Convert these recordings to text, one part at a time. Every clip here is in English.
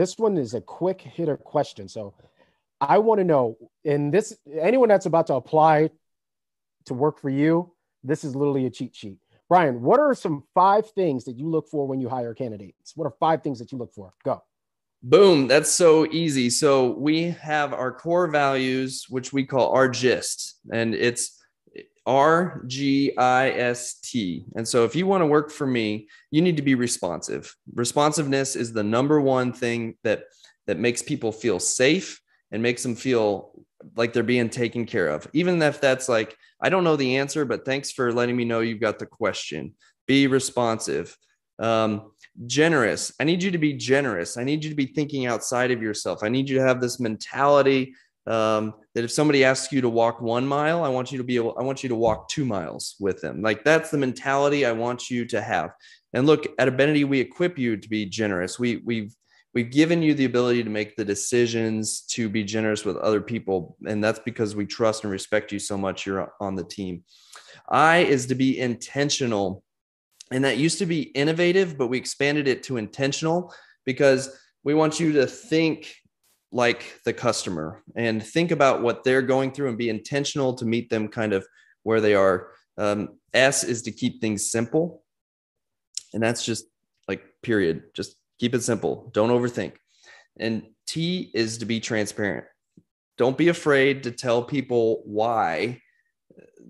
This one is a quick hitter question. So I want to know, in this, anyone that's about to apply to work for you, this is literally a cheat sheet. Brian, what are some five things that you look for when you hire candidates? What are five things that you look for? Go. Boom. That's so easy. So we have our core values, which we call our gist, and it's R G I S T. And so if you want to work for me, you need to be responsive. Responsiveness is the number one thing that that makes people feel safe and makes them feel like they're being taken care of. Even if that's like, I don't know the answer, but thanks for letting me know you've got the question. Be responsive. Um, generous. I need you to be generous. I need you to be thinking outside of yourself. I need you to have this mentality um, that if somebody asks you to walk one mile, I want you to be able, I want you to walk two miles with them. Like that's the mentality I want you to have. And look, at Abenity, we equip you to be generous. We we've we've given you the ability to make the decisions to be generous with other people, and that's because we trust and respect you so much. You're on the team. I is to be intentional, and that used to be innovative, but we expanded it to intentional because we want you to think like the customer and think about what they're going through and be intentional to meet them kind of where they are. Um, S is to keep things simple. And that's just like, period. Just keep it simple. Don't overthink. And T is to be transparent. Don't be afraid to tell people why,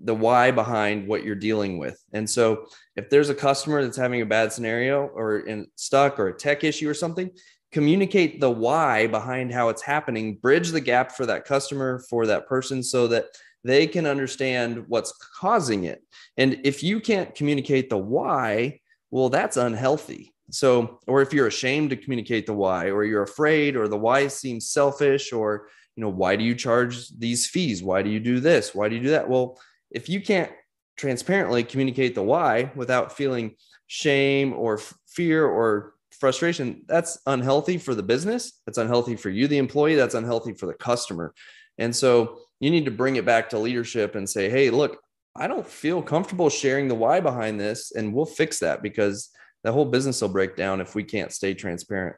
the why behind what you're dealing with. And so, if there's a customer that's having a bad scenario or in stuck or a tech issue or something, communicate the why behind how it's happening, bridge the gap for that customer, for that person, so that they can understand what's causing it. And if you can't communicate the why, well, that's unhealthy. So, or if you're ashamed to communicate the why, or you're afraid, or the why seems selfish, or, you know, why do you charge these fees? Why do you do this? Why do you do that? Well, if you can't transparently communicate the why without feeling shame or fear or frustration, that's unhealthy for the business. That's unhealthy for you, the employee. That's unhealthy for the customer. And so you need to bring it back to leadership and say, hey, look, I don't feel comfortable sharing the why behind this. And we'll fix that because the whole business will break down if we can't stay transparent.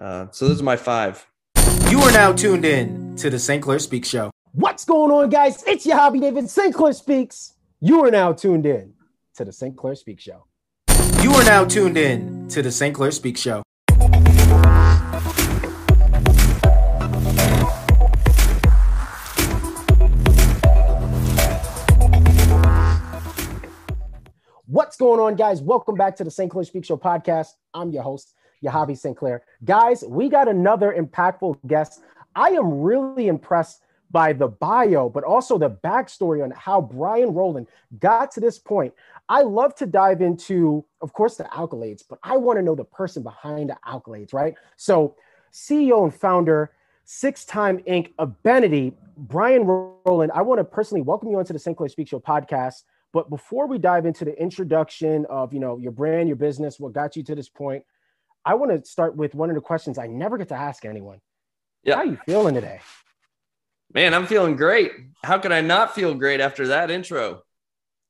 Uh, so those are my five. You are now tuned in to the St. Clair Speaks Show. What's going on, guys? It's your hobby, David. St. Clair Speaks. You are now tuned in to the St. Clair Speaks Show. Are now tuned in to the St. Clair Speak Show. What's going on, guys? Welcome back to the St. Clair Speak Show podcast. I'm your host, Yahavi St. Clair. Guys, we got another impactful guest. I am really impressed by the bio, but also the backstory on how Brian Roland got to this point. I love to dive into, of course, the accolades, but I want to know the person behind the accolades, right? So, CEO and founder, six time Inc. Abenity, Brian Roland, I want to personally welcome you onto the St. Clair Speak Show podcast. But before we dive into the introduction of, you know, your brand, your business, what got you to this point, I want to start with one of the questions I never get to ask anyone. Yeah. How are you feeling today? Man, I'm feeling great. How could I not feel great after that intro?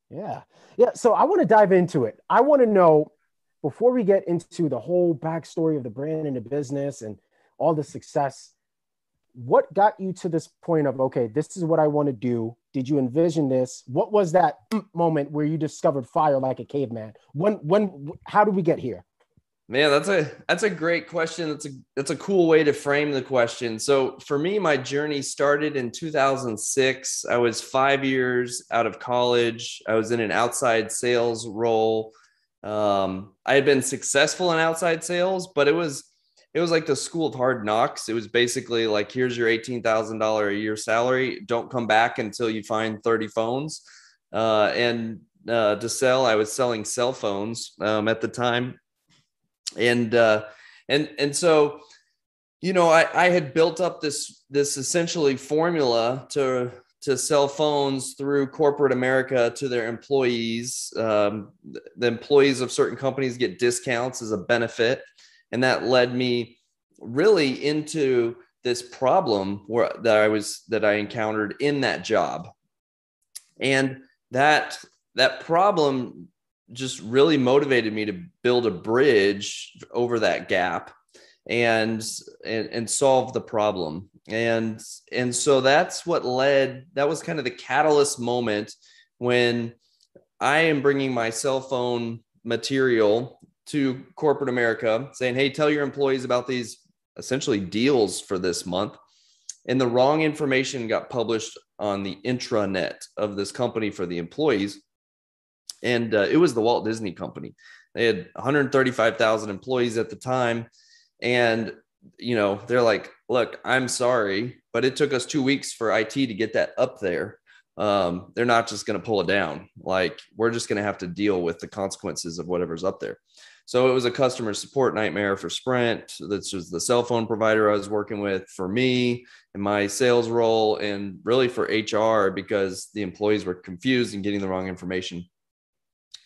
Yeah. Yeah. So I want to dive into it. I want to know before we get into the whole backstory of the brand and the business and all the success, what got you to this point of, okay, this is what I want to do? Did you envision this? What was that moment where you discovered fire like a caveman? When, when, how did we get here? Man, that's a that's a great question. That's a that's a cool way to frame the question. So for me, my journey started in 2006. I was five years out of college. I was in an outside sales role. Um, I had been successful in outside sales, but it was it was like the school of hard knocks. It was basically like, here's your eighteen thousand dollar a year salary. Don't come back until you find 30 phones. Uh, and uh, to sell, I was selling cell phones um, at the time and uh, and and so you know I, I had built up this this essentially formula to to sell phones through corporate America to their employees. Um, the employees of certain companies get discounts as a benefit, and that led me really into this problem where that I was that I encountered in that job, and that that problem just really motivated me to build a bridge over that gap and and, and solve the problem. And and so that's what led that was kind of the catalyst moment when i am bringing my cell phone material to corporate america saying hey tell your employees about these essentially deals for this month. And the wrong information got published on the intranet of this company for the employees and uh, it was the walt disney company. They had 135000 employees at the time. And you know they're like look i'm sorry but it took us two weeks for it to get that up there. Um, they're not just going to pull it down. Like we're just going to have to deal with the consequences of whatever's up there. So it was a customer support nightmare for sprint. This was the cell phone provider i was working with for me and my sales role and really for hr because the employees were confused and getting the wrong information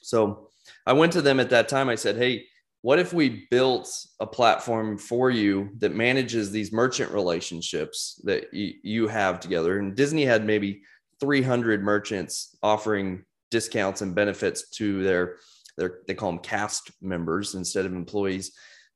so i went to them at that time. I said hey what if we built a platform for you that manages these merchant relationships that y- you have together? And disney had maybe 300 merchants offering discounts and benefits to their their they call them cast members instead of employees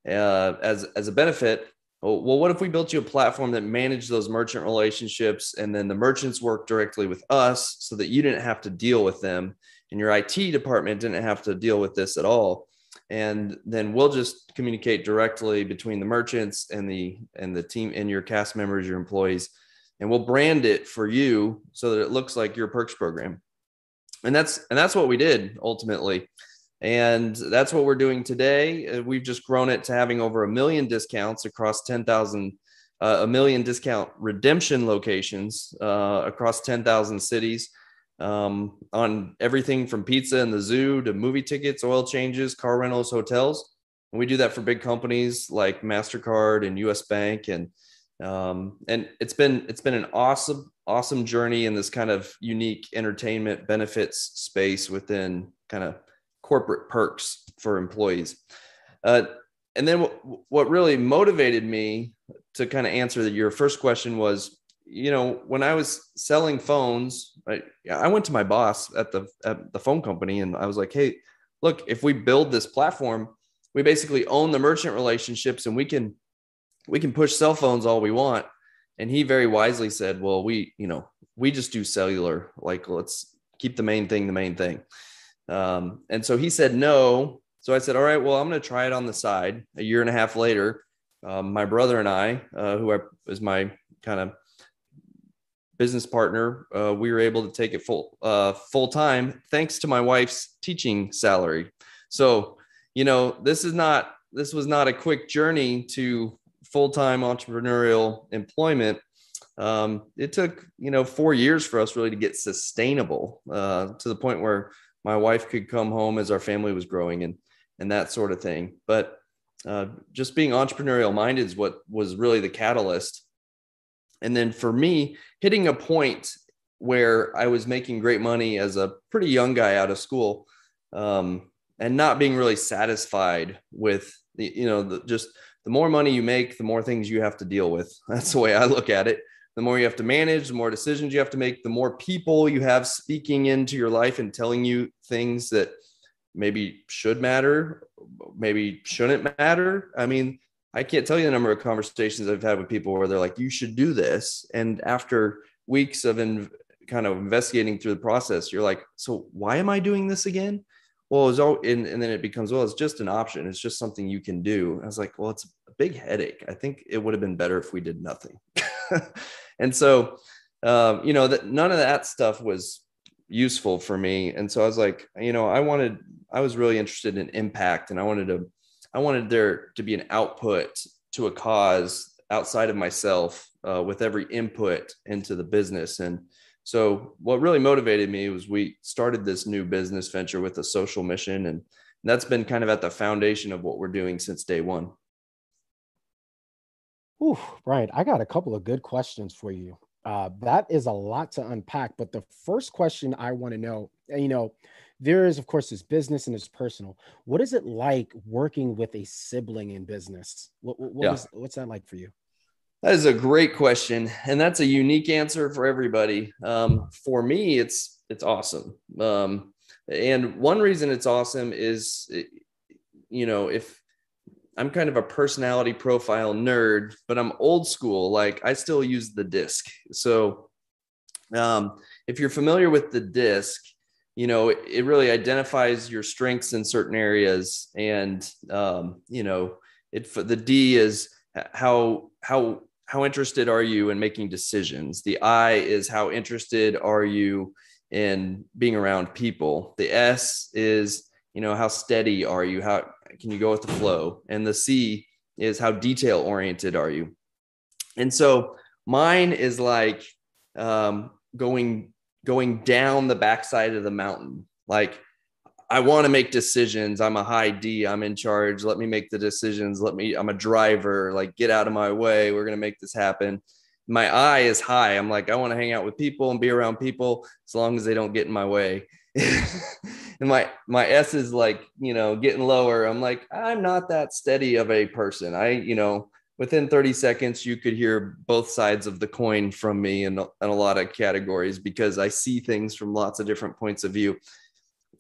uh, as as a benefit. Well, what if we built you a platform that managed those merchant relationships and then the merchants work directly with us so that you didn't have to deal with them and your IT department didn't have to deal with this at all. And then we'll just communicate directly between the merchants and the and the team and your cast members your employees and we'll brand it for you so that it looks like your perks program. And that's and that's what we did ultimately. And that's what we're doing today. Uh, we've just grown it to having over a million discounts across 10,000 uh, a million discount redemption locations uh, across 10,000 cities um, on everything from pizza and the zoo to movie tickets, oil changes, car rentals, hotels. And we do that for big companies like Mastercard and U.S. Bank, and um, and it's been it's been an awesome awesome journey in this kind of unique entertainment benefits space within kind of corporate perks for employees. Uh, and then what, what really motivated me to kind of answer that your first question was you know, when I was selling phones, I, I went to my boss at the at the phone company and I was like, "Hey, look, if we build this platform, we basically own the merchant relationships and we can we can push cell phones all we want." And he very wisely said, "Well, we, you know, we just do cellular. Like, let's keep the main thing the main thing." Um, and so he said no. So I said, "All right, well, I'm going to try it on the side." A year and a half later, um, my brother and I, uh, who is my kind of business partner, uh, we were able to take it full uh, full time thanks to my wife's teaching salary. So, you know, this is not this was not a quick journey to full time entrepreneurial employment. Um, it took you know four years for us really to get sustainable uh, to the point where my wife could come home as our family was growing and and that sort of thing. But uh, just being entrepreneurial minded is what was really the catalyst and then for me, hitting a point where I was making great money as a pretty young guy out of school, um, and not being really satisfied with the, you know, the, just the more money you make, the more things you have to deal with. That's the way I look at it. The more you have to manage, the more decisions you have to make, the more people you have speaking into your life and telling you things that maybe should matter, maybe shouldn't matter. I mean, I can't tell you the number of conversations I've had with people where they're like, you should do this. And after weeks of in, kind of investigating through the process, you're like, so why am I doing this again? Well, it's all, and, and then it becomes, well, it's just an option. It's just something you can do. I was like, well, it's a big headache. I think it would have been better if we did nothing. and so, um, you know, that none of that stuff was useful for me. And so I was like, you know, I wanted, I was really interested in impact and I wanted to I wanted there to be an output to a cause outside of myself uh, with every input into the business. And so, what really motivated me was we started this new business venture with a social mission, and that's been kind of at the foundation of what we're doing since day one. Ooh, Brian, I got a couple of good questions for you. Uh, that is a lot to unpack. But the first question I want to know, you know, there is, of course, this business and it's personal. What is it like working with a sibling in business? What, what yeah. is, what's that like for you? That is a great question, and that's a unique answer for everybody. Um, for me, it's it's awesome. Um, and one reason it's awesome is, you know, if I'm kind of a personality profile nerd, but I'm old school. Like I still use the disc. So um, if you're familiar with the disc, you know it, really identifies your strengths in certain areas, and um, you know it. The D is how how how interested are you in making decisions. The I is how interested are you in being around people. The S is you know how steady are you how can you go with the flow and the c is how detail oriented are you and so mine is like um, going going down the backside of the mountain. Like i want to make decisions. I'm a high d. I'm in charge. Let me make the decisions. Let me i'm a driver. Like get out of my way. We're going to make this happen. My I is high. I'm like i want to hang out with people and be around people as long as they don't get in my way. And my my s is like you know getting lower. I'm like i'm not that steady of a person. I you know within 30 seconds you could hear both sides of the coin from me in, in a lot of categories because i see things from lots of different points of view.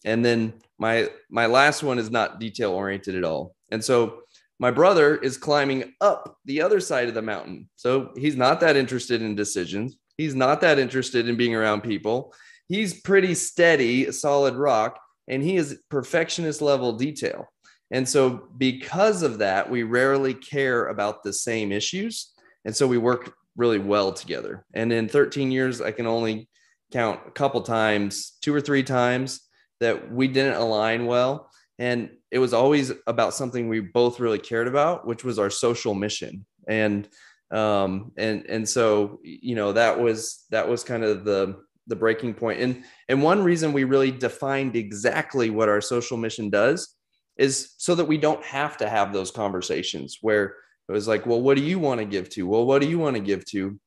And then my my last one is not detail oriented at all. And so my brother is climbing up the other side of the mountain. So he's not that interested in decisions. He's not that interested in being around people. He's pretty steady, solid rock, and he is perfectionist level detail. And so, because of that, we rarely care about the same issues. And so, we work really well together. And in 13 years, I can only count a couple times, two or three times, that we didn't align well. And it was always about something we both really cared about, which was our social mission. And um and and so you know that was that was kind of the the breaking point. And and one reason we really defined exactly what our social mission does is so that we don't have to have those conversations where it was like, well, what do you want to give to? Well, what do you want to give to?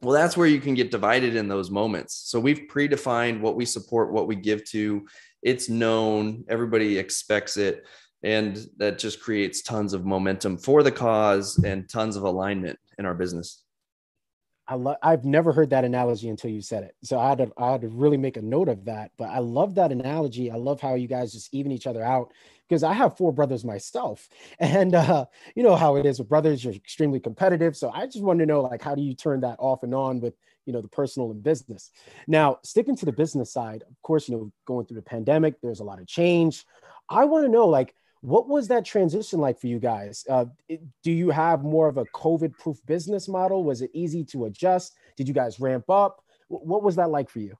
Well, that's where you can get divided in those moments. So we've predefined what we support, what we give to. It's known, everybody expects it. And that just creates tons of momentum for the cause and tons of alignment in our business. I love. I've never heard that analogy until you said it. So I had to I had to really make a note of that. But I love that analogy. I love how you guys just even each other out because I have four brothers myself, and uh, you know how it is with brothers. You're extremely competitive. So I just wanted to know like how do you turn that off and on with you know the personal and business. Now sticking to the business side, of course, you know going through the pandemic, there's a lot of change. I want to know like what was that transition like for you guys? Uh, do you have more of a COVID proof business model? Was it easy to adjust? Did you guys ramp up? What was that like for you?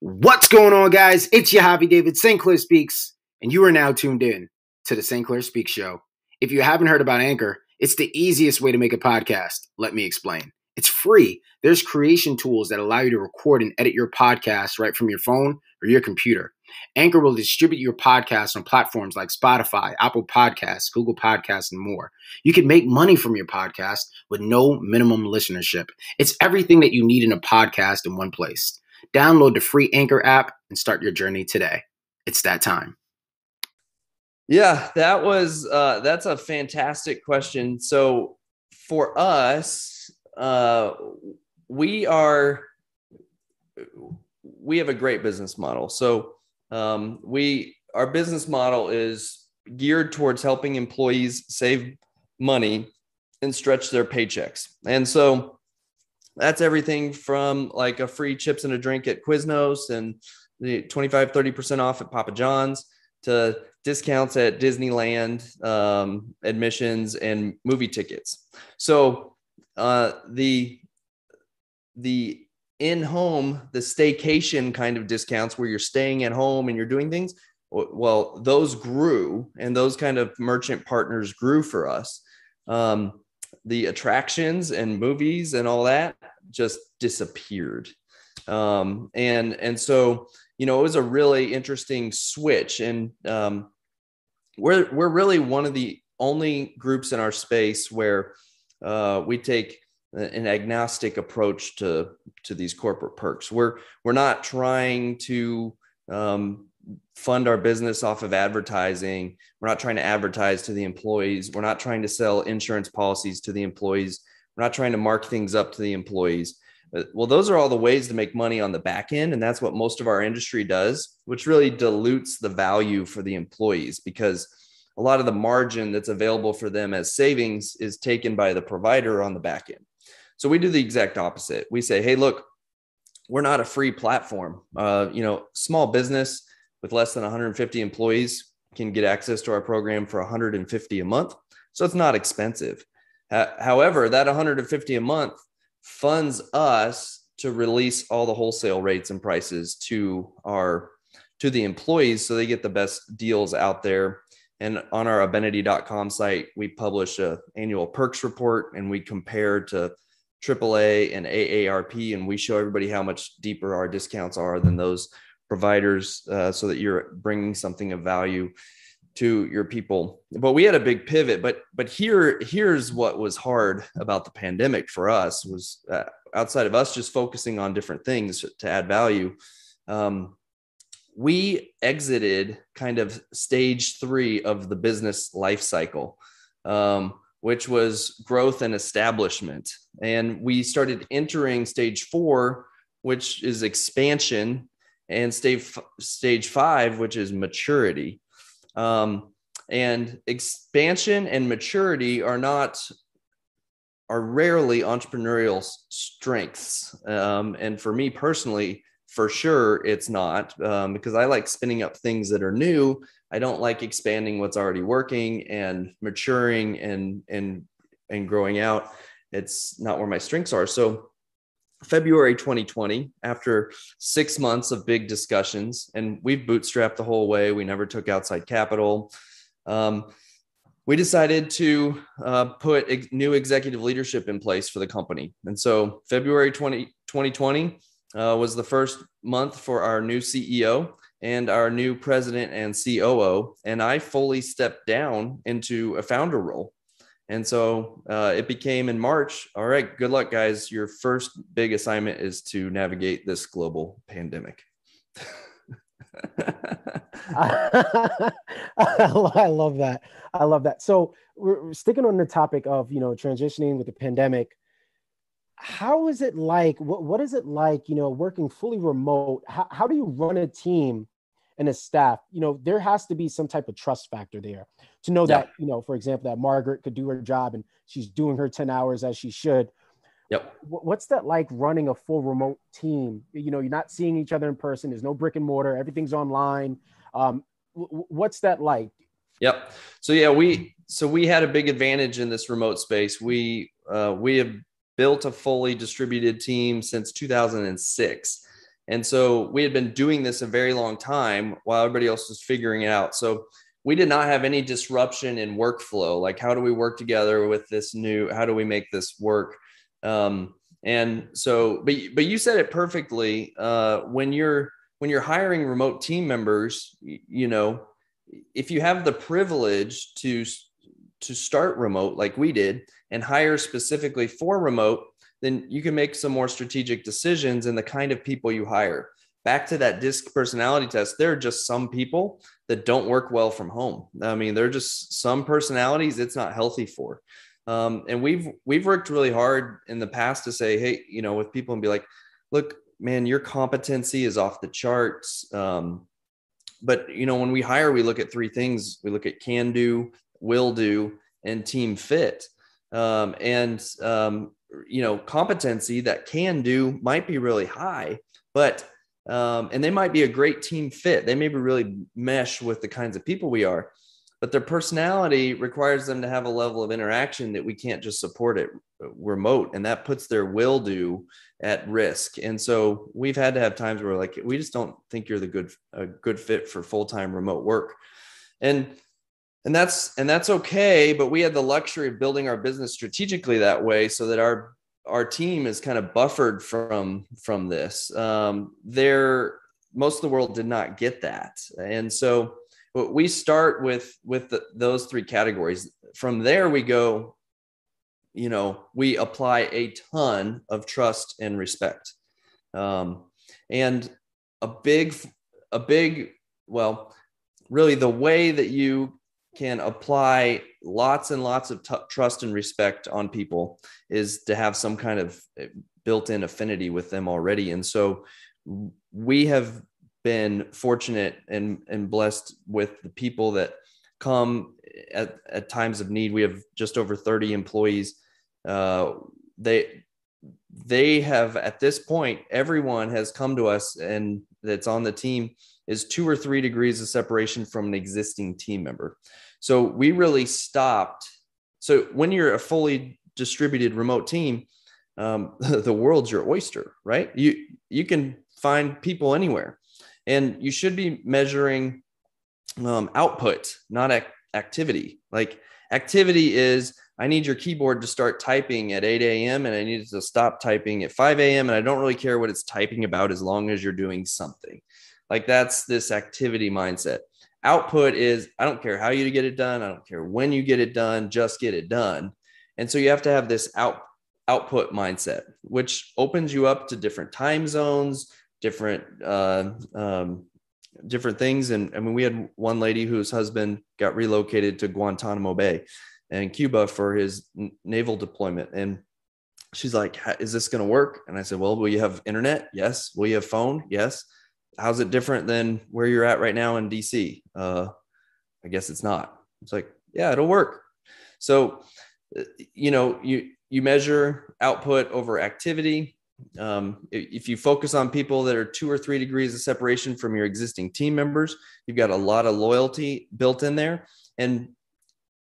What's going on, guys? It's your Javi David St. Clair Speaks, and you are now tuned in to the St. Clair Speak Show. If you haven't heard about Anchor, it's the easiest way to make a podcast. Let me explain. It's free. There's creation tools that allow you to record and edit your podcast right from your phone or your computer. Anchor will distribute your podcast on platforms like Spotify, Apple Podcasts, Google Podcasts, and more. You can make money from your podcast with no minimum listenership. It's everything that you need in a podcast in one place. Download the free Anchor app and start your journey today. It's that time. Yeah, that was uh, that's a fantastic question. So for us, uh, we are we have a great business model. So um, we our business model is geared towards helping employees save money and stretch their paychecks. And so that's everything from like a free chips and a drink at Quiznos and the 25, 30% off at Papa John's to discounts at Disneyland, um, admissions and movie tickets. So uh, the the in home, the staycation kind of discounts where you're staying at home and you're doing things, well, those grew and those kind of merchant partners grew for us. Um, the attractions and movies and all that just disappeared. Um, and and so you know it was a really interesting switch, and um, we're we're really one of the only groups in our space where uh, we take an agnostic approach to to these corporate perks. We're we're not trying to um, fund our business off of advertising. We're not trying to advertise to the employees. We're not trying to sell insurance policies to the employees. We're not trying to mark things up to the employees. Uh, well, those are all the ways to make money on the back end, and that's what most of our industry does, which really dilutes the value for the employees because a lot of the margin that's available for them as savings is taken by the provider on the back end. So we do the exact opposite. We say, hey, look, we're not a free platform. Uh, you know, small business with less than 150 employees can get access to our program for 150 a month. So it's not expensive. However, that 150 a month funds us to release all the wholesale rates and prices to our to the employees so they get the best deals out there. And on our Abenity.com site, we publish a annual perks report and we compare to AAA and AARP, and we show everybody how much deeper our discounts are than those providers uh, so that you're bringing something of value to your people. But we had a big pivot but but here here's what was hard about the pandemic for us was uh, outside of us just focusing on different things to add value um, we exited kind of stage three of the business life cycle um, which was growth and establishment. And we started entering stage four which is expansion and stage stage five which is maturity um, and expansion and maturity are not are rarely entrepreneurial strengths. Um, and for me personally, for sure, it's not um, because I like spinning up things that are new. I don't like expanding what's already working and maturing and and and growing out. It's not where my strengths are. So February 2020, after six months of big discussions, and we've bootstrapped the whole way, we never took outside capital. Um, we decided to uh, put ex- new executive leadership in place for the company. And so, February 20, 2020 uh, was the first month for our new CEO and our new president and COO. And I fully stepped down into a founder role. And so uh, it became in March. All right, good luck, guys. Your first big assignment is to navigate this global pandemic. I love that. I love that. So we're sticking on the topic of you know transitioning with the pandemic. How is it like? What what is it like? You know, working fully remote. How how do you run a team and his staff? You know, there has to be some type of trust factor there to know that you know for example that margaret could do her job and she's doing her 10 hours as she should. Yep. What's that like running a full remote team? You know you're not seeing each other in person. There's no brick and mortar. Everything's online. Um, what's that like? Yep. So yeah we so we had a big advantage in this remote space. We uh, we have built a fully distributed team since 2006 and so we had been doing this a very long time while everybody else was figuring it out so we did not have any disruption in workflow. Like, how do we work together with this new? How do we make this work? Um, and so, but but you said it perfectly. Uh, when you're when you're hiring remote team members, you know, if you have the privilege to to start remote like we did and hire specifically for remote, then you can make some more strategic decisions in the kind of people you hire back to that disc personality test, there are just some people that don't work well from home. I mean, there are just some personalities it's not healthy for. Um, and we've we've worked really hard in the past to say, hey, you know, with people and be like, look, man, your competency is off the charts. Um, but you know, when we hire, we look at three things: we look at can do, will do, and team fit. Um, and um, you know, competency that can do might be really high, but um, and they might be a great team fit. They maybe really mesh with the kinds of people we are, but their personality requires them to have a level of interaction that we can't just support it remote, and that puts their will do at risk. And so we've had to have times where like we just don't think you're the good a good fit for full time remote work, and and that's and that's okay. But we had the luxury of building our business strategically that way, so that our our team is kind of buffered from from this. Um, there, most of the world did not get that, and so we start with with the, those three categories. From there, we go. You know, we apply a ton of trust and respect, um, and a big, a big, well, really the way that you can apply lots and lots of t- trust and respect on people is to have some kind of eh, built-in affinity with them already and so we have been fortunate and and blessed with the people that come at, at times of need. We have just over 30 employees. Uh, they they have at this point everyone has come to us and that's on the team is two or three degrees of separation from an existing team member so we really stopped so when you're a fully distributed remote team um, the world's your oyster right you you can find people anywhere and you should be measuring um, output not ac- activity like activity is I need your keyboard to start typing at 8 a.m. and I need it to stop typing at 5 a.m. And I don't really care what it's typing about as long as you're doing something. Like that's this activity mindset. Output is I don't care how you get it done. I don't care when you get it done, just get it done. And so you have to have this out output mindset, which opens you up to different time zones, different uh, um, different things. And I mean, we had one lady whose husband got relocated to Guantanamo Bay and Cuba for his naval deployment. And she's like, "Is this going to work?" And I said, "Well, will you have internet? Yes. Will you have phone? Yes. How's it different than where you're at right now in DC? Uh, I guess it's not. It's like, yeah, it'll work. So, uh, you know, you you measure output over activity. Um, if you focus on people that are two or three degrees of separation from your existing team members, you've got a lot of loyalty built in there. And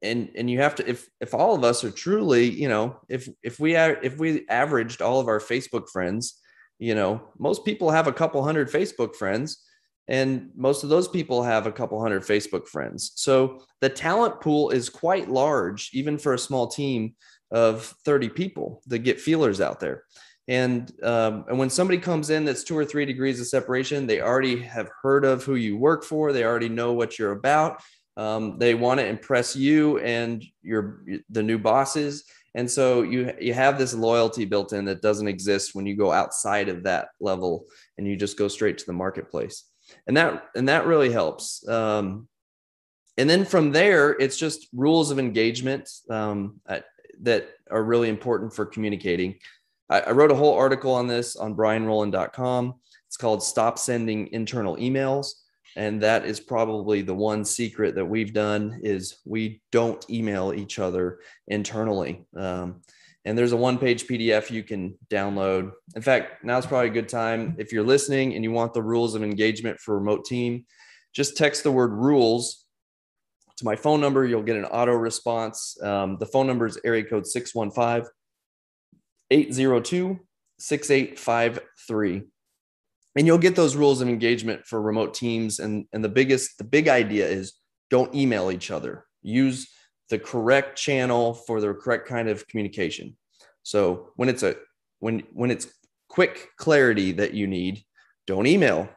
and and you have to if if all of us are truly you know if if we if we averaged all of our facebook friends you know most people have a couple hundred facebook friends and most of those people have a couple hundred facebook friends. So the talent pool is quite large even for a small team of 30 people that get feelers out there. And um, and when somebody comes in that's two or three degrees of separation they already have heard of who you work for they already know what you're about um, they want to impress you and your the new bosses, and so you you have this loyalty built in that doesn't exist when you go outside of that level and you just go straight to the marketplace, and that and that really helps. Um, and then from there, it's just rules of engagement um, that are really important for communicating. I, I wrote a whole article on this on brianroland.com. It's called "Stop Sending Internal Emails." And that is probably the one secret that we've done is we don't email each other internally. Um, and there's a one page pdf you can download. In fact now's probably a good time. If you're listening and you want the rules of engagement for remote team just text the word rules to my phone number. You'll get an auto response. Um, the phone number is area code 615 802 6853 and you'll get those rules of engagement for remote teams. And and the biggest the big idea is don't email each other. Use the correct channel for the correct kind of communication. So when it's a when when it's quick clarity that you need don't email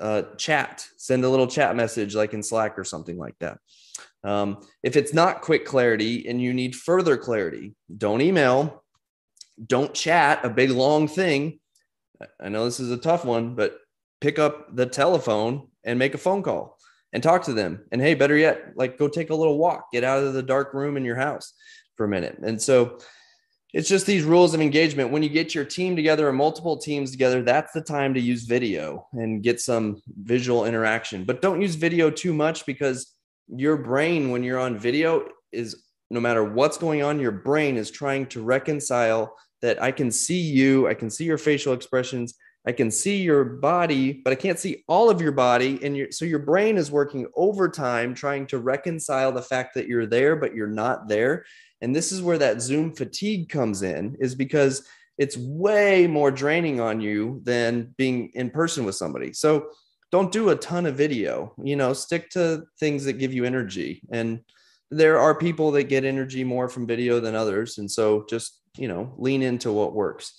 uh, chat send a little chat message like in slack or something like that. Um, if it's not quick clarity and you need further clarity don't email. Don't chat a big long thing I know this is a tough one, but pick up the telephone and make a phone call and talk to them. And hey, better yet, like go take a little walk, get out of the dark room in your house for a minute. And so it's just these rules of engagement. When you get your team together or multiple teams together, that's the time to use video and get some visual interaction. But don't use video too much because your brain, when you're on video, is no matter what's going on, your brain is trying to reconcile that I can see you, I can see your facial expressions, I can see your body, but I can't see all of your body. And so your brain is working overtime trying to reconcile the fact that you're there, but you're not there. And this is where that Zoom fatigue comes in, is because it's way more draining on you than being in person with somebody. So don't do a ton of video, you know, stick to things that give you energy. And there are people that get energy more from video than others. And so just you know lean into what works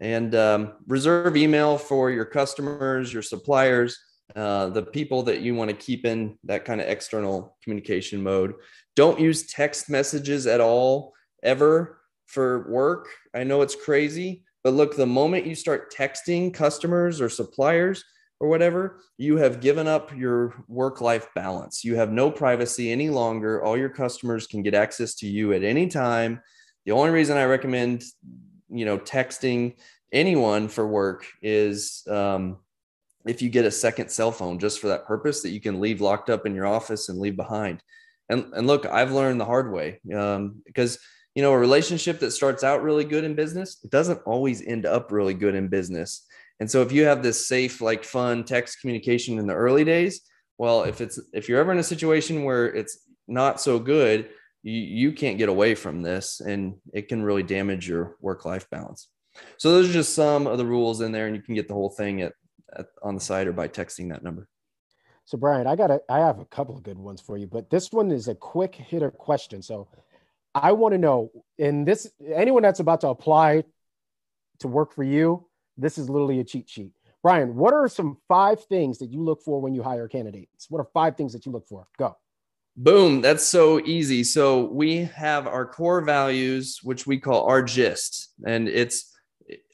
and um, reserve email for your customers your suppliers uh, the people that you want to keep in that kind of external communication mode don't use text messages at all ever for work i know it's crazy but look the moment you start texting customers or suppliers or whatever, you have given up your work life balance. You have no privacy any longer. All your customers can get access to you at any time. The only reason I recommend, you know, texting anyone for work is um, if you get a second cell phone just for that purpose that you can leave locked up in your office and leave behind. and and look, I've learned the hard way um, because you know a relationship that starts out really good in business, it doesn't always end up really good in business. And so if you have this safe, like fun text communication in the early days, well, if it's if you're ever in a situation where it's not so good, you, you can't get away from this and it can really damage your work-life balance. So those are just some of the rules in there, and you can get the whole thing at, at on the site or by texting that number. So Brian, I got a, I have a couple of good ones for you, but this one is a quick hitter question. So I want to know, in this, anyone that's about to apply to work for you, this is literally a cheat sheet. Brian, what are some five things that you look for when you hire candidates? What are five things that you look for? Go. Boom. That's so easy. So we have our core values, which we call our gist, and it's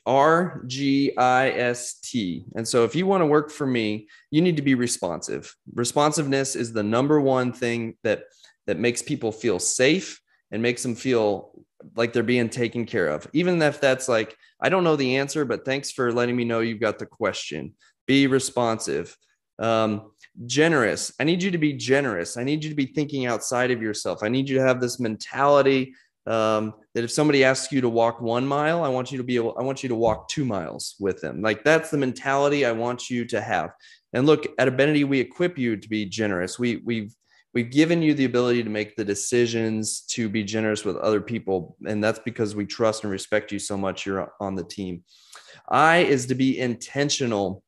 R G I S T. And so if you want to work for me, you need to be responsive. Responsiveness is the number one thing that that makes people feel safe and makes them feel like they're being taken care of. Even if that's like, I don't know the answer, but thanks for letting me know you've got the question. Be responsive. Um, generous. I need you to be generous. I need you to be thinking outside of yourself. I need you to have this mentality um, that if somebody asks you to walk one mile, I want you to be able, I want you to walk two miles with them. Like that's the mentality I want you to have. And look, at Abenity, we equip you to be generous. We we've we've given you the ability to make the decisions to be generous with other people, and that's because we trust and respect you so much. You're on the team. I is to be intentional,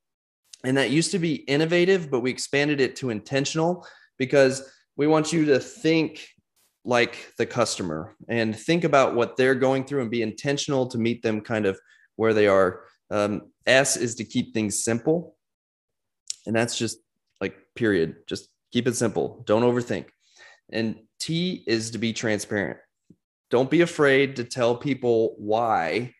and that used to be innovative, but we expanded it to intentional because we want you to think like the customer and think about what they're going through and be intentional to meet them kind of where they are. Um, S is to keep things simple. And that's just like, period. Just keep it simple. Don't overthink. And T is to be transparent. Don't be afraid to tell people why,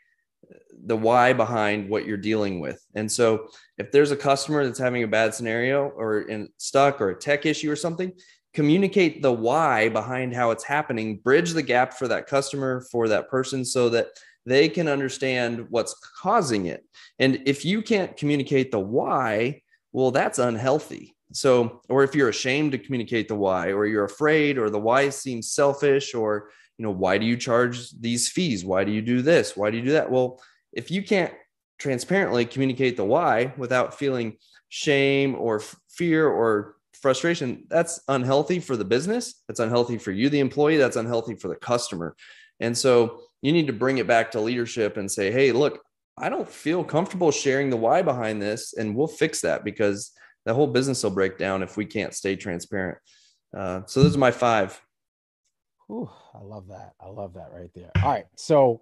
the why behind what you're dealing with. And so, if there's a customer that's having a bad scenario or in stuck or a tech issue or something, communicate the why behind how it's happening, bridge the gap for that customer, for that person, so that they can understand what's causing it. And if you can't communicate the why, well, that's unhealthy. So, or if you're ashamed to communicate the why, or you're afraid, or the why seems selfish, or, you know, why do you charge these fees? Why do you do this? Why do you do that? Well, if you can't transparently communicate the why without feeling shame or fear or frustration, that's unhealthy for the business. That's unhealthy for you, the employee. That's unhealthy for the customer. And so you need to bring it back to leadership and say, hey, look, I don't feel comfortable sharing the why behind this. And we'll fix that because the whole business will break down if we can't stay transparent. Uh, so those are my five. Ooh, I love that. I love that right there. All right. So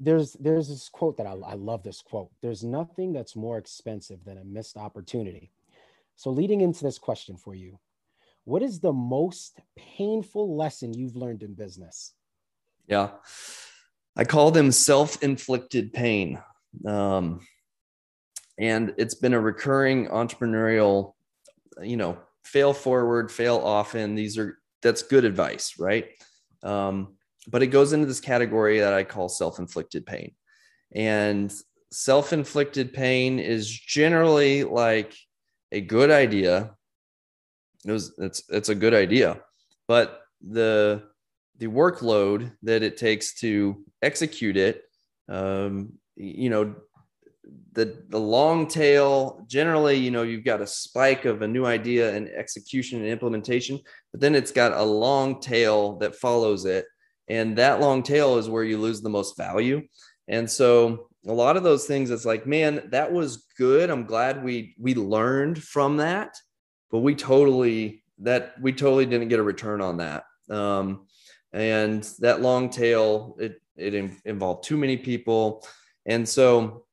there's there's this quote that I, I love this quote. There's nothing that's more expensive than a missed opportunity. So, leading into this question for you, what is the most painful lesson you've learned in business? Yeah, I call them self inflicted pain. Um, and it's been a recurring entrepreneurial, you know, fail forward, fail often. These are, that's good advice, right? Um, but it goes into this category that I call self inflicted pain. And self inflicted pain is generally like, a good idea. It was it's it's a good idea, but the the workload that it takes to execute it, um, you know, the the long tail. Generally, you know, you've got a spike of a new idea and execution and implementation, but then it's got a long tail that follows it, and that long tail is where you lose the most value. And so a lot of those things it's like man that was good. I'm glad we we learned from that. But we totally that we totally didn't get a return on that. Um, and that long tail it it involved too many people. And so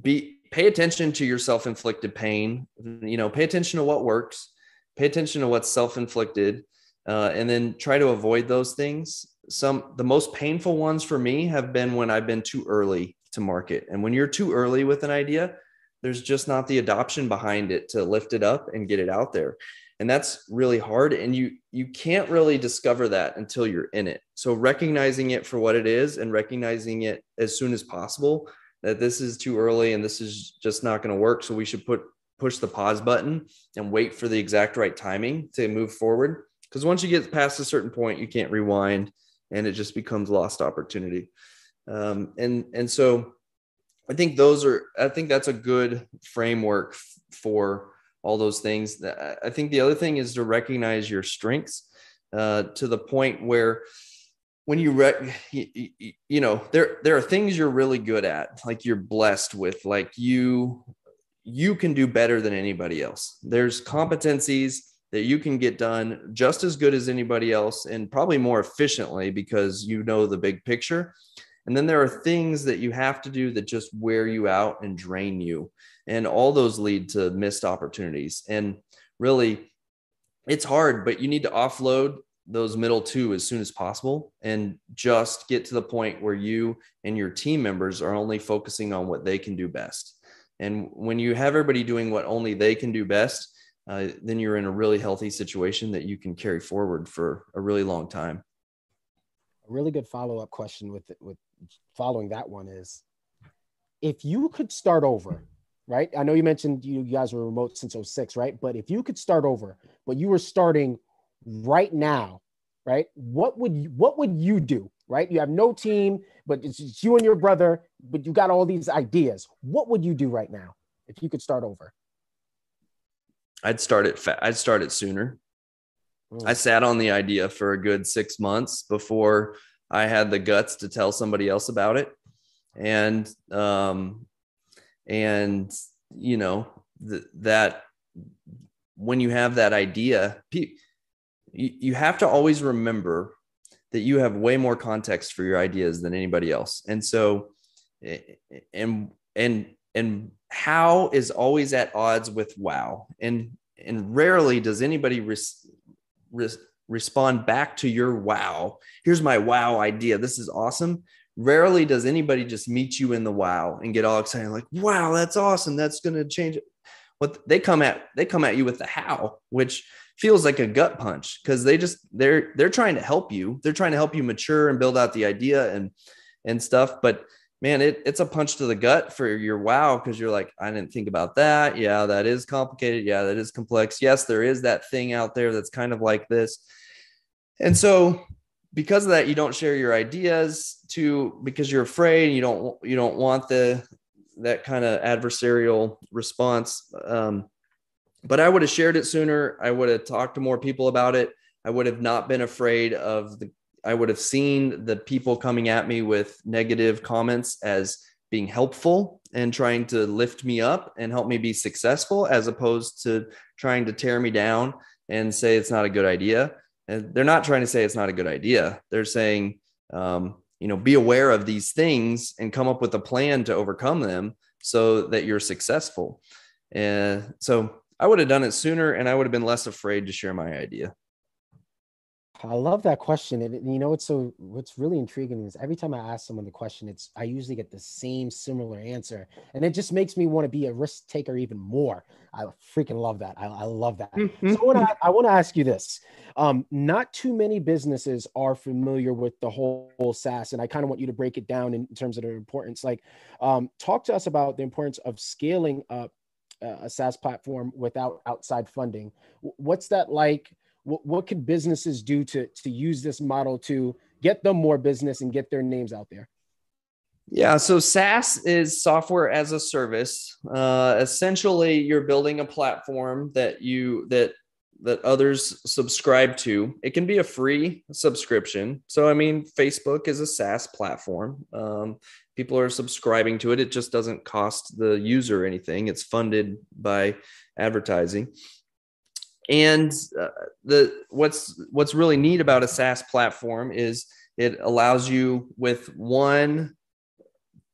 be pay attention to your self-inflicted pain. You know pay attention to what works. Pay attention to what's self-inflicted. Uh, and then try to avoid those things some the most painful ones for me have been when i've been too early to market. And when you're too early with an idea, there's just not the adoption behind it to lift it up and get it out there. And that's really hard and you you can't really discover that until you're in it. So recognizing it for what it is and recognizing it as soon as possible that this is too early and this is just not going to work so we should put push the pause button and wait for the exact right timing to move forward because once you get past a certain point, you can't rewind, and it just becomes lost opportunity. Um, and and so I think those are I think that's a good framework for all those things. I think the other thing is to recognize your strengths uh, to the point where when you, re- you, you know there there are things you're really good at like you're blessed with like you you can do better than anybody else there's competencies that you can get done just as good as anybody else and probably more efficiently because you know the big picture. And then there are things that you have to do that just wear you out and drain you. And all those lead to missed opportunities. And really it's hard but you need to offload those middle two as soon as possible and just get to the point where you and your team members are only focusing on what they can do best. And when you have everybody doing what only they can do best, uh, then you're in a really healthy situation that you can carry forward for a really long time. A really good follow up question with with following that one is, if you could start over, right? I know you mentioned you guys were remote since 06, right? But if you could start over, but you were starting right now, right? What would you, what would you do? Right? You have no team, but it's you and your brother, but you got all these ideas. What would you do right now if you could start over? I'd start it. Fa- I'd start it sooner. Mm. I sat on the idea for a good six months before I had the guts to tell somebody else about it, and um, and you know th- that when you have that idea, pe- you, have to always remember that you have way more context for your ideas than anybody else. And so, and, and, and how is always at odds with wow. And, and rarely does anybody res, res, respond back to your wow. Here's my wow idea. This is awesome. Rarely does anybody just meet you in the wow and get all excited, like, wow, that's awesome. That's going to change it. What they come at, they come at you with the how, which feels like a gut punch because they just they're they're trying to help you they're trying to help you mature and build out the idea and and stuff but man it, it's a punch to the gut for your wow because you're like i didn't think about that yeah that is complicated yeah that is complex yes there is that thing out there that's kind of like this and so because of that you don't share your ideas to because you're afraid you don't you don't want the that kind of adversarial response um, but I would have shared it sooner. I would have talked to more people about it. I would have not been afraid of the, I would have seen the people coming at me with negative comments as being helpful and trying to lift me up and help me be successful as opposed to trying to tear me down and say it's not a good idea. And they're not trying to say it's not a good idea. They're saying, um, you know, be aware of these things and come up with a plan to overcome them so that you're successful. And so I would have done it sooner and I would have been less afraid to share my idea. I love that question. And you know what's so what's really intriguing is every time I ask someone the question, it's I usually get the same similar answer. And it just makes me want to be a risk taker even more. I freaking love that. I, I love that. Mm-hmm. So I, I want to ask you this. Um, not too many businesses are familiar with the whole, whole SaaS, and I kind of want you to break it down in terms of the importance. Like, um, talk to us about the importance of scaling up a SaaS platform without outside funding. What's that like? What, what could businesses do to, to use this model to get them more business and get their names out there? Yeah, so SaaS is software as a service. Uh, essentially, you're building a platform that you that that others subscribe to. It can be a free subscription. So, I mean, Facebook is a SaaS platform. Um, people are subscribing to it. It just doesn't cost the user anything. It's funded by advertising. And uh, the what's what's really neat about a SaaS platform is it allows you with one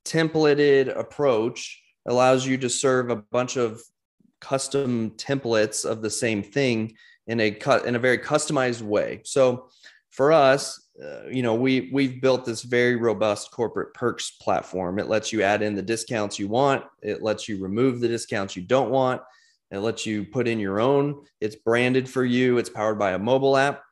templated approach allows you to serve a bunch of custom templates of the same thing in a cut in a very customized way. So for us, uh, you know, we we've built this very robust corporate perks platform. It lets you add in the discounts you want. It lets you remove the discounts you don't want. It lets you put in your own. It's branded for you. It's powered by a mobile app.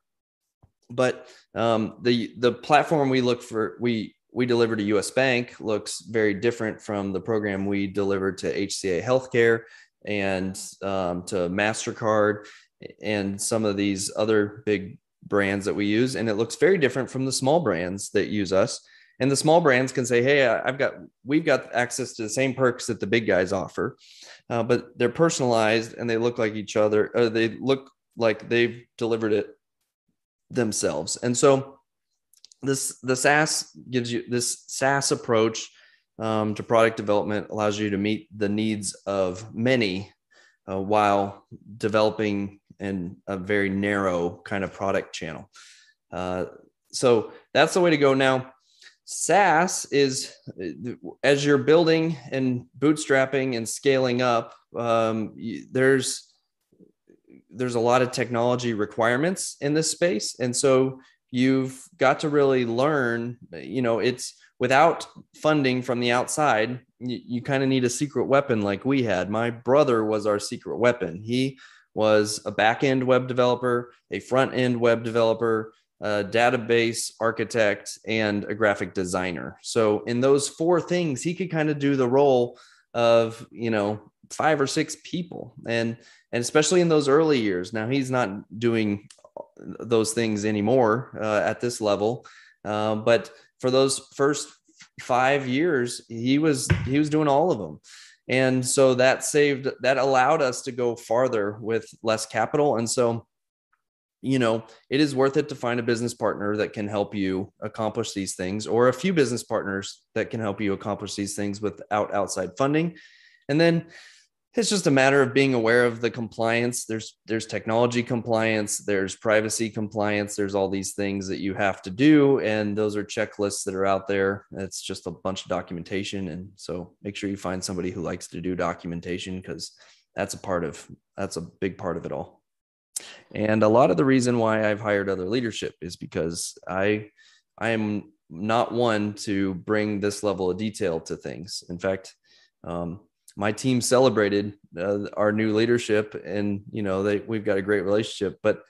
But um, the the platform we look for we we deliver to U.S. Bank looks very different from the program we delivered to HCA Healthcare and um, to Mastercard and some of these other big brands that we use. And it looks very different from the small brands that use us. And the small brands can say, Hey, I've got, we've got access to the same perks that the big guys offer, uh, but they're personalized and they look like each other. Or they look like they've delivered it themselves. And so this, the SaaS gives you this SaaS approach um, to product development allows you to meet the needs of many uh, while developing in a very narrow kind of product channel. Uh, so that's the way to go now. SaaS is as you're building and bootstrapping and scaling up. Um, there's there's a lot of technology requirements in this space, and so you've got to really learn. You know, it's without funding from the outside, you, you kind of need a secret weapon like we had. My brother was our secret weapon. He was a back end web developer, a front end web developer, a database architect, and a graphic designer. So, in those four things, he could kind of do the role of, you know, five or six people. And, and especially in those early years, now he's not doing those things anymore uh, at this level. Uh, but for those first five years, he was he was doing all of them. And so that saved that allowed us to go farther with less capital. And so, you know, it is worth it to find a business partner that can help you accomplish these things, or a few business partners that can help you accomplish these things without outside funding. And then it's just a matter of being aware of the compliance. There's there's technology compliance there's privacy compliance there's all these things that you have to do and those are checklists that are out there. It's just a bunch of documentation. And so make sure you find somebody who likes to do documentation because that's a part of that's a big part of it all and a lot of the reason why i've hired other leadership is because i i am not one to bring this level of detail to things. In fact um, my team celebrated uh, our new leadership and you know they we've got a great relationship but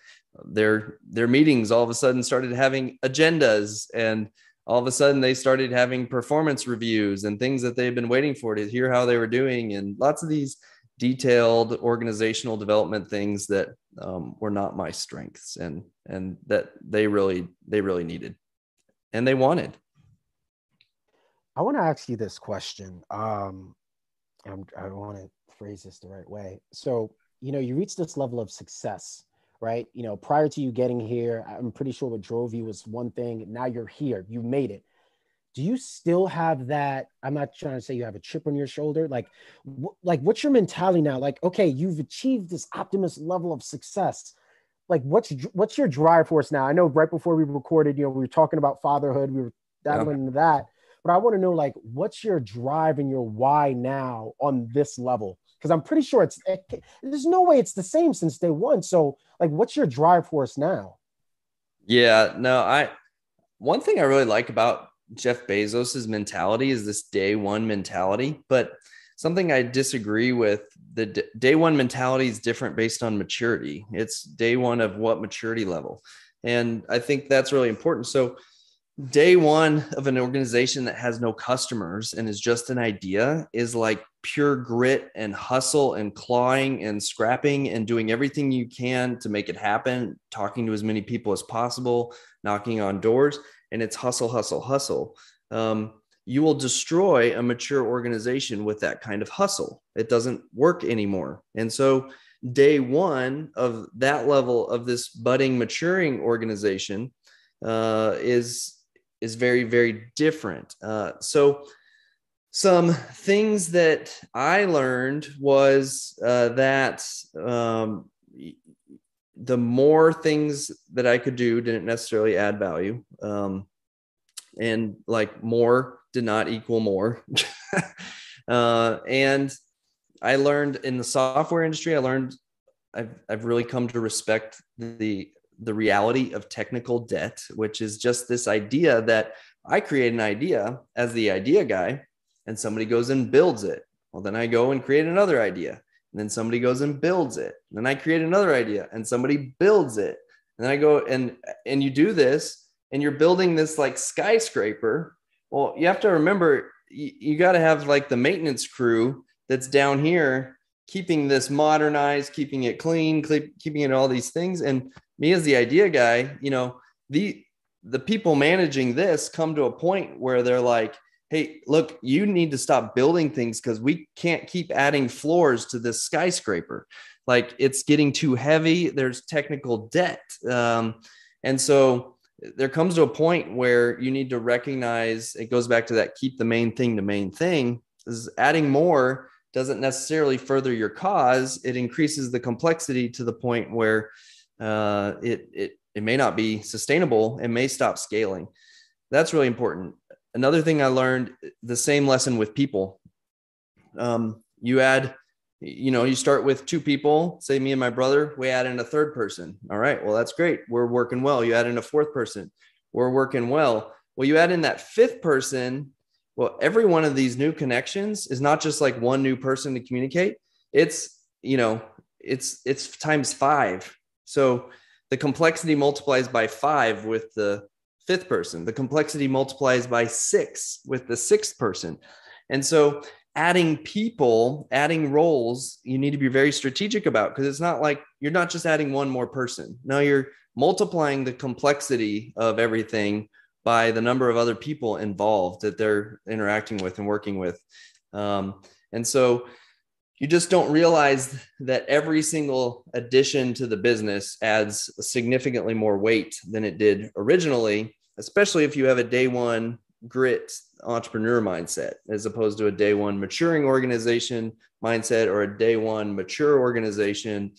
their their meetings all of a sudden started having agendas and all of a sudden they started having performance reviews and things that they've been waiting for to hear how they were doing and lots of these detailed organizational development things that um, were not my strengths and and that they really they really needed and they wanted i want to ask you this question um, I want to phrase this the right way. So, you know, you reach this level of success, right? You know, prior to you getting here, I'm pretty sure what drove you was one thing. Now you're here, you made it. Do you still have that? I'm not trying to say you have a chip on your shoulder. Like, wh- like what's your mentality now? Like, okay, you've achieved this optimist level of success. Like, what's what's your drive force now? I know right before we recorded, you know, we were talking about fatherhood. We were dabbling yeah. into that but I want to know like what's your drive and your why now on this level? Because I'm pretty sure it's it, there's no way it's the same since day one. So like, what's your drive force now? Yeah, no, I one thing I really like about Jeff Bezos's mentality is this day one mentality, but something I disagree with the d- day one mentality is different based on maturity. It's day one of what maturity level. And I think that's really important. So day one of an organization that has no customers and is just an idea is like pure grit and hustle and clawing and scrapping and doing everything you can to make it happen, talking to as many people as possible, knocking on doors, and it's hustle, hustle, hustle. Um, you will destroy a mature organization with that kind of hustle. It doesn't work anymore. And so, day one of that level of this budding, maturing organization uh, is is very very different uh, so some things that i learned was uh, that um, the more things that i could do didn't necessarily add value um, and like more did not equal more uh, and i learned in the software industry i learned I've, I've really come to respect the the reality of technical debt, which is just this idea that I create an idea as the idea guy and somebody goes and builds it. Well, then I go and create another idea. And then somebody goes and builds it. And then I create another idea and somebody builds it. And then I go and and you do this and you're building this like skyscraper. Well, you have to remember you, you got to have like the maintenance crew that's down here keeping this modernized, keeping it clean, keeping it all these things. And me as the idea guy, you know, the the people managing this come to a point where they're like, hey, look, you need to stop building things because we can't keep adding floors to this skyscraper. Like it's getting too heavy. There's technical debt. Um, and so there comes to a point where you need to recognize it goes back to that keep the main thing the main thing is adding more doesn't necessarily further your cause. It increases the complexity to the point where uh, it, it, it may not be sustainable and may stop scaling. That's really important. Another thing I learned the same lesson with people. Um, you add, you know, you start with two people, say me and my brother, we add in a third person. All right, well, that's great. We're working well. You add in a fourth person, we're working well. Well, you add in that fifth person. Well, every one of these new connections is not just like one new person to communicate. It's, you know, it's it's times five. So the complexity multiplies by five with the fifth person. The complexity multiplies by six with the sixth person. And so adding people, adding roles, you need to be very strategic about because it's not like you're not just adding one more person. No, you're multiplying the complexity of everything by the number of other people involved that they're interacting with and working with. Um, and so you just don't realize that every single addition to the business adds significantly more weight than it did originally, especially if you have a day one grit entrepreneur mindset as opposed to a day one maturing organization mindset or a day one mature organization.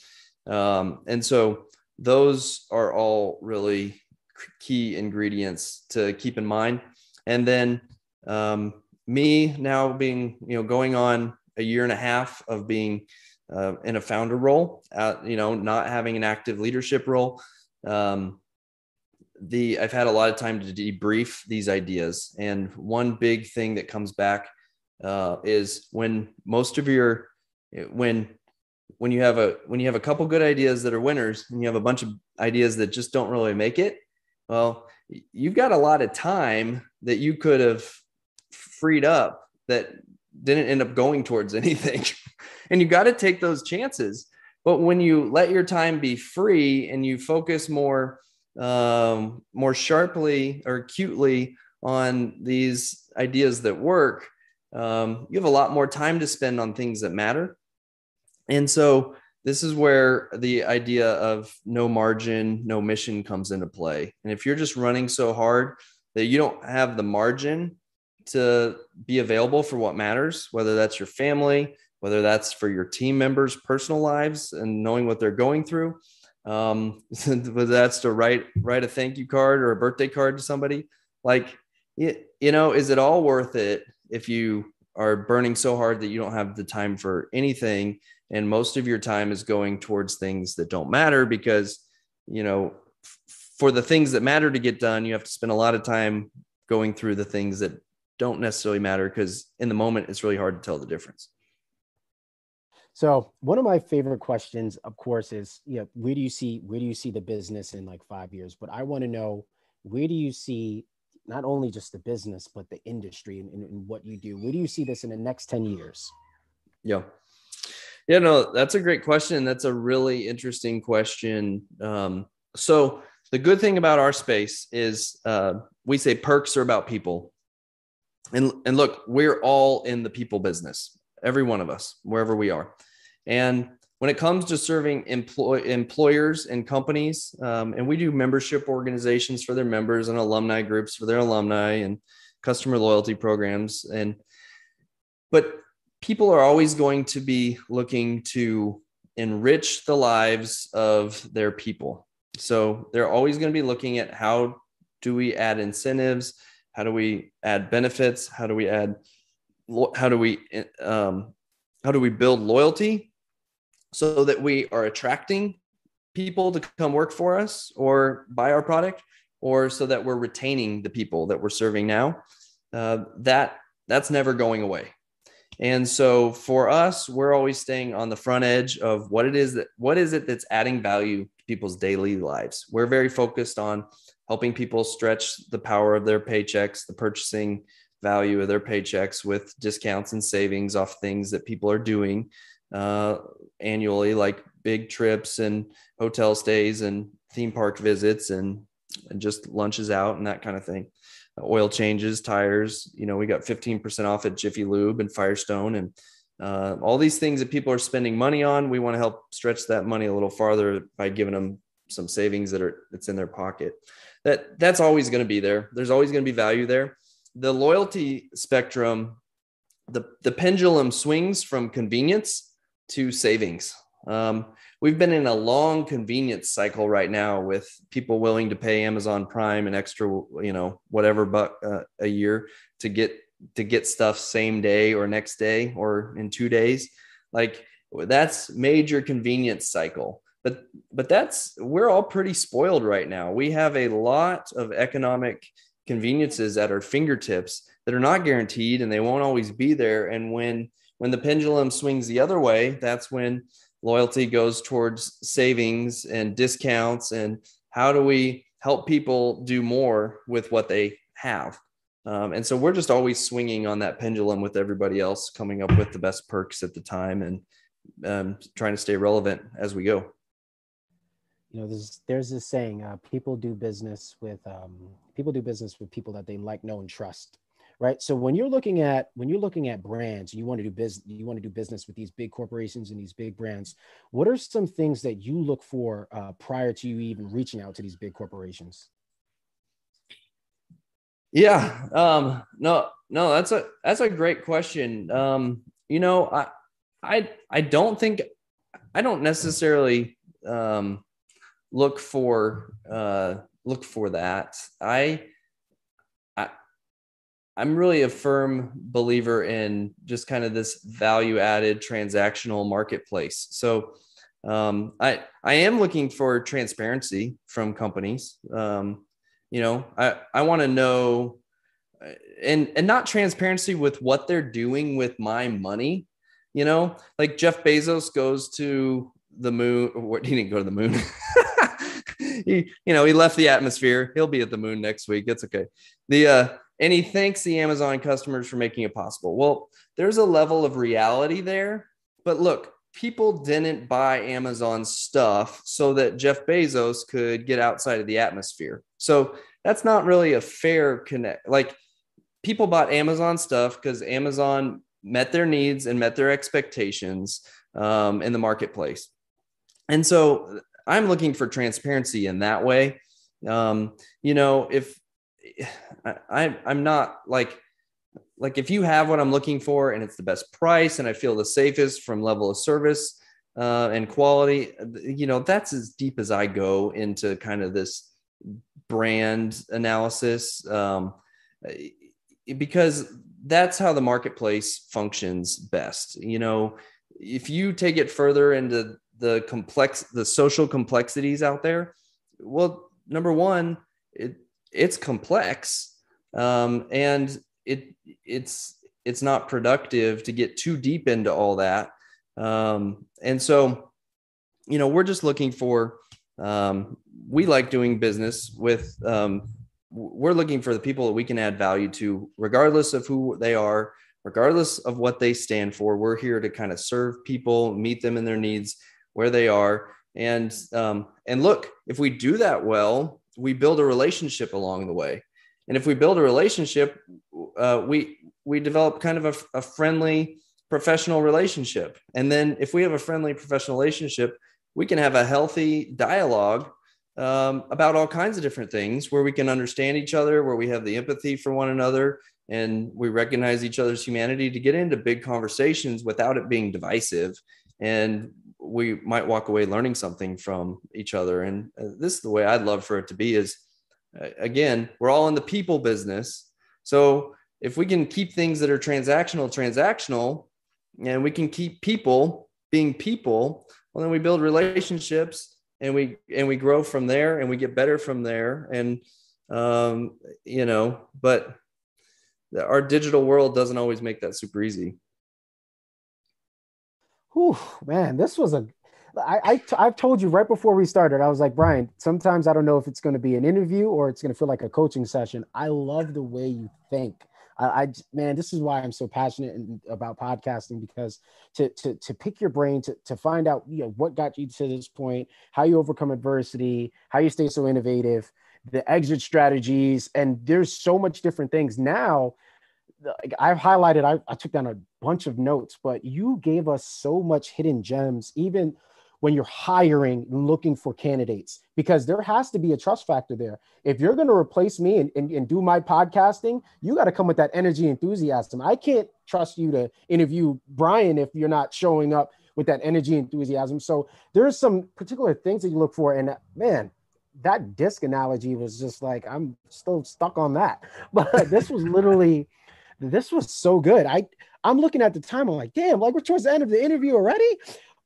Um, and so those are all really key ingredients to keep in mind. And then um, me now being, you know, going on a year and a half of being uh, in a founder role, uh, you know, not having an active leadership role. Um, the I've had a lot of time to debrief these ideas, and one big thing that comes back uh, is when most of your when when you have a when you have a couple good ideas that are winners, and you have a bunch of ideas that just don't really make it. Well, you've got a lot of time that you could have freed up that didn't end up going towards anything. and you got to take those chances. But when you let your time be free and you focus more um, more sharply or acutely on these ideas that work, um, you have a lot more time to spend on things that matter. And so this is where the idea of no margin, no mission comes into play. And if you're just running so hard that you don't have the margin to be available for what matters, whether that's your family, whether that's for your team members' personal lives and knowing what they're going through. Um, whether that's to write write a thank you card or a birthday card to somebody, like you know, is it all worth it if you are burning so hard that you don't have the time for anything, and most of your time is going towards things that don't matter because you know for the things that matter to get done, you have to spend a lot of time going through the things that don't necessarily matter because in the moment it's really hard to tell the difference. So one of my favorite questions, of course, is you know, where do you see where do you see the business in like five years? But I want to know where do you see not only just the business but the industry and, and, what you do? Where do you see this in the next 10 years? Yeah. Yeah, no, that's a great question. That's a really interesting question. Um, so the good thing about our space is uh, we say perks are about people and and look we're all in the people business every one of us wherever we are. And when it comes to serving employ, employers and companies um, and we do membership organizations for their members and alumni groups for their alumni and customer loyalty programs. And but people are always going to be looking to enrich the lives of their people. So they're always going to be looking at how do we add incentives how do we add benefits? How do we add, how do we, um, how do we build loyalty so that we are attracting people to come work for us or buy our product or so that we're retaining the people that we're serving now? Uh, that that's never going away. And so for us we're always staying on the front edge of what it is that what is it that's adding value to people's daily lives? We're very focused on helping people stretch the power of their paychecks, the purchasing value of their paychecks with discounts and savings off things that people are doing. uh, annually, like big trips and hotel stays and theme park visits and, and just lunches out and that kind of thing. Oil changes, tires. You know, we got 15% off at Jiffy Lube and Firestone and uh, all these things that people are spending money on. We want to help stretch that money a little farther by giving them some savings that are that's in their pocket. That that's always going to be there. There's always going to be value there. The loyalty spectrum, the the pendulum swings from convenience to savings. Um, we've been in a long convenience cycle right now with people willing to pay Amazon Prime an extra, you know, whatever buck uh, a year to get to get stuff same day or next day or in two days. Like that's major convenience cycle but but that's we're all pretty spoiled right now. We have a lot of economic conveniences at our fingertips that are not guaranteed and they won't always be there. And when when the pendulum swings the other way that's when loyalty goes towards savings and discounts. And how do we help people do more with what they have? Um, and so we're just always swinging on that pendulum with everybody else coming up with the best perks at the time and um, trying to stay relevant as we go you know there's there's this saying uh, people do business with um, people do business with people that they like know and trust right? So when you're looking at when you're looking at brands you want to do business you want to do business with these big corporations and these big brands what are some things that you look for uh, prior to you even reaching out to these big corporations? Yeah um no no that's a that's a great question. Um you know i i i don't think i don't necessarily um look for uh, look for that. I, I I'm really a firm believer in just kind of this value added transactional marketplace. So um, I I am looking for transparency from companies. Um, you know, I I want to know and and not transparency with what they're doing with my money. You know, like Jeff Bezos goes to the moon. What he didn't go to the moon. he, you know, he left the atmosphere. He'll be at the moon next week. It's okay. The uh, and he thanks the Amazon customers for making it possible. Well, there's a level of reality there, but look, people didn't buy Amazon stuff so that Jeff Bezos could get outside of the atmosphere. So that's not really a fair connect. Like people bought Amazon stuff because Amazon met their needs and met their expectations um, in the marketplace. And so I'm looking for transparency in that way. Um, you know, if I, I'm not like, like if you have what I'm looking for and it's the best price and I feel the safest from level of service uh, and quality, you know, that's as deep as I go into kind of this brand analysis um, because that's how the marketplace functions best. You know, if you take it further into the complex the social complexities out there well number one it it's complex um, and it it's it's not productive to get too deep into all that. Um, and so you know we're just looking for um, we like doing business with um, we're looking for the people that we can add value to regardless of who they are regardless of what they stand for. We're here to kind of serve people meet them in their needs where they are. And um, and look if we do that well we build a relationship along the way. And if we build a relationship uh, we we develop kind of a, a friendly professional relationship. And then if we have a friendly professional relationship we can have a healthy dialogue um, about all kinds of different things where we can understand each other where we have the empathy for one another and we recognize each other's humanity to get into big conversations without it being divisive. And we might walk away learning something from each other. And uh, this is the way I'd love for it to be is uh, again, we're all in the people business. So if we can keep things that are transactional, transactional, and we can keep people being people, well, then we build relationships and we, and we grow from there and we get better from there. And, um, you know, but our digital world doesn't always make that super easy. Whew, man, this was a. I, I I've told you right before we started. I was like, Brian. Sometimes I don't know if it's going to be an interview or it's going to feel like a coaching session. I love the way you think. I, I man, this is why I'm so passionate about podcasting because to to to pick your brain to to find out you know what got you to this point, how you overcome adversity, how you stay so innovative, the exit strategies, and there's so much different things now. I've highlighted, I, I took down a bunch of notes, but you gave us so much hidden gems, even when you're hiring looking for candidates because there has to be a trust factor there. If you're going to replace me and, and, and do my podcasting you got to come with that energy enthusiasm. I can't trust you to interview brian if you're not showing up with that energy enthusiasm. So there's some particular things that you look for and uh, man that disc analogy was just like i'm still stuck on that. But this was literally this was so good i i'm looking at the time i'm like damn like we're towards the end of the interview already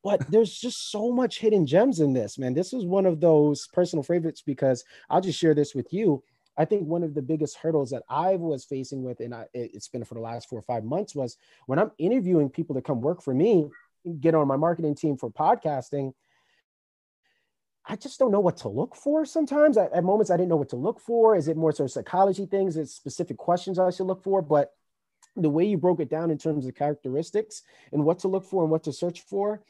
but there's just so much hidden gems in this, man. This is one of those personal favorites because I'll just share this with you. I think one of the biggest hurdles that I was facing with, and I, it's been for the last four or five months, was when I'm interviewing people to come work for me, get on my marketing team for podcasting. I just don't know what to look for sometimes. At, at moments, I didn't know what to look for. Is it more sort of psychology things? Is specific questions I should look for? But the way you broke it down in terms of characteristics and what to look for and what to search for,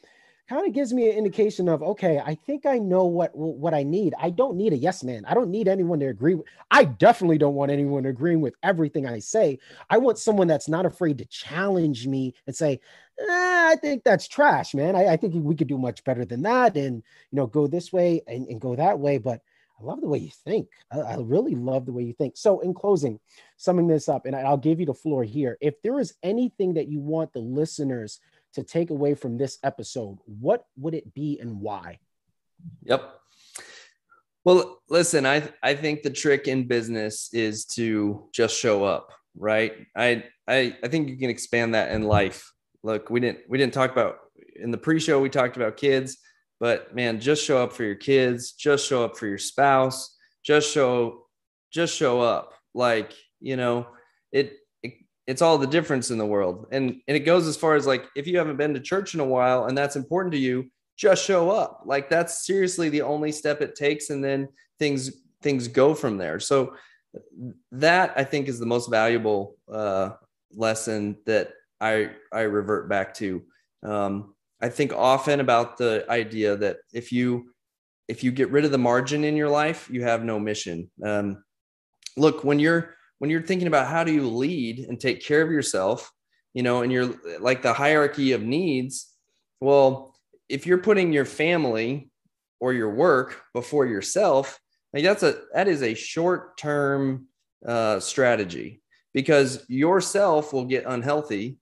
kind of gives me an indication of okay i think i know what what i need. I don't need a yes man. I don't need anyone to agree with i definitely don't want anyone agreeing with everything i say. I want someone that's not afraid to challenge me and say eh, i think that's trash man. I, I, think we could do much better than that and you know go this way and, and go that way. But I love the way you think. I, I, really love the way you think. So, in closing, summing this up, and I'll give you the floor here. If there is anything that you want the listeners to take away from this episode, what would it be and why? Yep. Well, listen, I I think the trick in business is to just show up, right? I I I think you can expand that in life. Look, we didn't we didn't talk about in the pre-show we talked about kids, but man, just show up for your kids, just show up for your spouse, just show just show up. Like, you know, it it it's all the difference in the world. And and it goes as far as like if you haven't been to church in a while and that's important to you, just show up. Like that's seriously the only step it takes and then things things go from there. So that I think is the most valuable uh, lesson that I I revert back to. Um, I think often about the idea that if you if you get rid of the margin in your life, you have no mission. Um, look, when you're when you're thinking about how do you lead and take care of yourself, you know, and you're like the hierarchy of needs, well, if you're putting your family or your work before yourself, like that's a that is a short-term uh, strategy because yourself will get unhealthy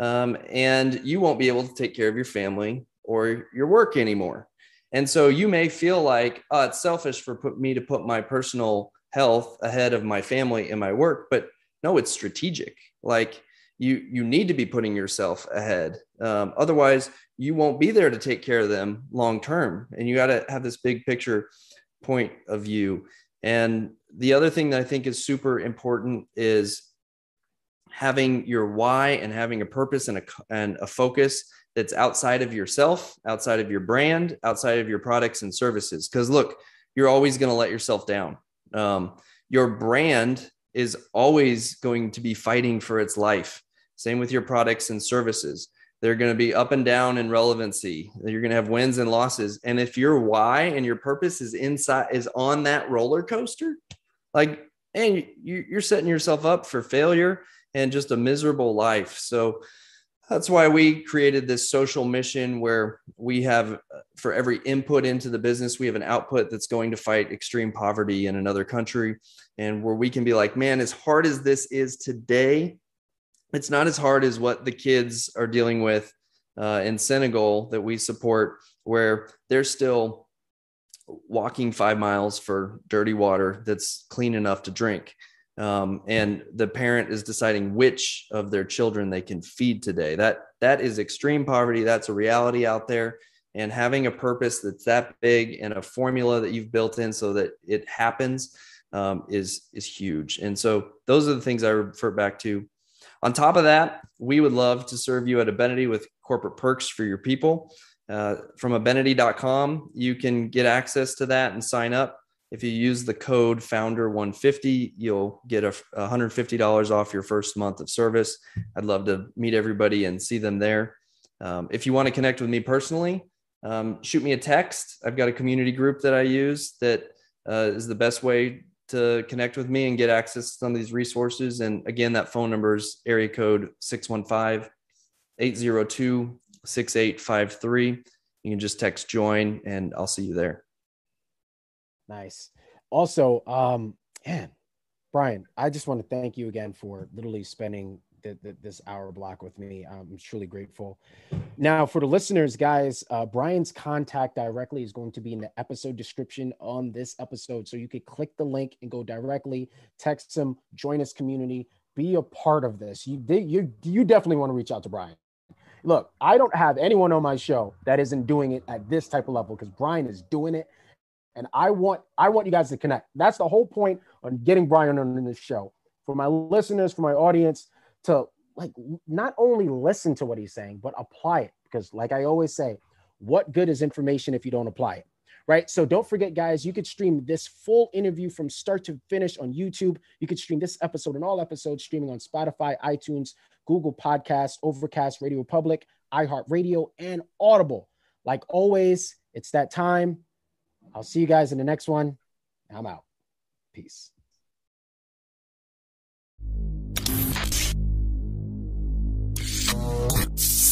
um, and you won't be able to take care of your family or your work anymore. And so you may feel like, oh, it's selfish for put me to put my personal health ahead of my family and my work but no it's strategic. Like you you need to be putting yourself ahead. Um, otherwise you won't be there to take care of them long term. And you got to have this big picture point of view. And the other thing that i think is super important is having your why and having a purpose and a, and a focus that's outside of yourself outside of your brand outside of your products and services because look you're always going to let yourself down um, your brand is always going to be fighting for its life. Same with your products and services. They're going to be up and down in relevancy. You're going to have wins and losses. And if your why and your purpose is inside is on that roller coaster, like and you're setting yourself up for failure and just a miserable life. So that's why we created this social mission where we have for every input into the business we have an output that's going to fight extreme poverty in another country and where we can be like man as hard as this is today it's not as hard as what the kids are dealing with uh, in senegal that we support where they're still walking five miles for dirty water that's clean enough to drink um, and the parent is deciding which of their children they can feed today. That that is extreme poverty. That's a reality out there. And having a purpose that's that big and a formula that you've built in so that it happens um, is is huge. And so those are the things I refer back to. On top of that, we would love to serve you at Abenity with corporate perks for your people. Uh, from abenity.com, you can get access to that and sign up If you use the code founder150, you'll get a $150 off your first month of service. I'd love to meet everybody and see them there. Um, if you want to connect with me personally, um, shoot me a text. I've got a community group that I use that uh, is the best way to connect with me and get access to some of these resources. And again, that phone number is area code 615 802 6853. You can just text join and I'll see you there. Nice. Also, um, man, Brian, I just want to thank you again for literally spending the, the, this hour block with me. I'm truly grateful. Now, for the listeners, guys, uh, Brian's contact directly is going to be in the episode description on this episode. So you could click the link and go directly, text him, join his community, be a part of this. You, you, you definitely want to reach out to Brian. Look, I don't have anyone on my show that isn't doing it at this type of level because Brian is doing it and I want I want you guys to connect. That's the whole point on getting Brian on this show. For my listeners, for my audience, to like not only listen to what he's saying, but apply it. Because like I always say, what good is information if you don't apply it? Right. So don't forget, guys, you could stream this full interview from start to finish on YouTube. You could stream this episode and all episodes streaming on Spotify, iTunes, Google Podcasts, Overcast, Radio Public, iHeartRadio, and Audible. Like always, it's that time. I'll see you guys in the next one. I'm out. Peace.